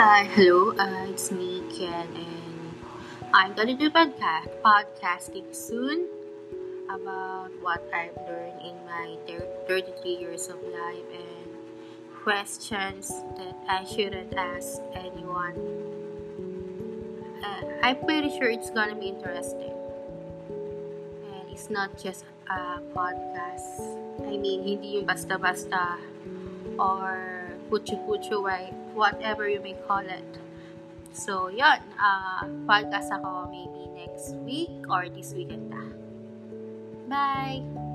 Hi, hello. Uh, it's me, Ken, and I'm gonna do podcast podcasting soon about what I've learned in my 33 years of life and questions that I shouldn't ask anyone. Uh, I'm pretty sure it's gonna be interesting, and it's not just a podcast. I mean, hindi yung basta-basta or puchu-puchu, right? Whatever you may call it. So, yun. Uh, podcast ako maybe next week or this weekend na. Bye!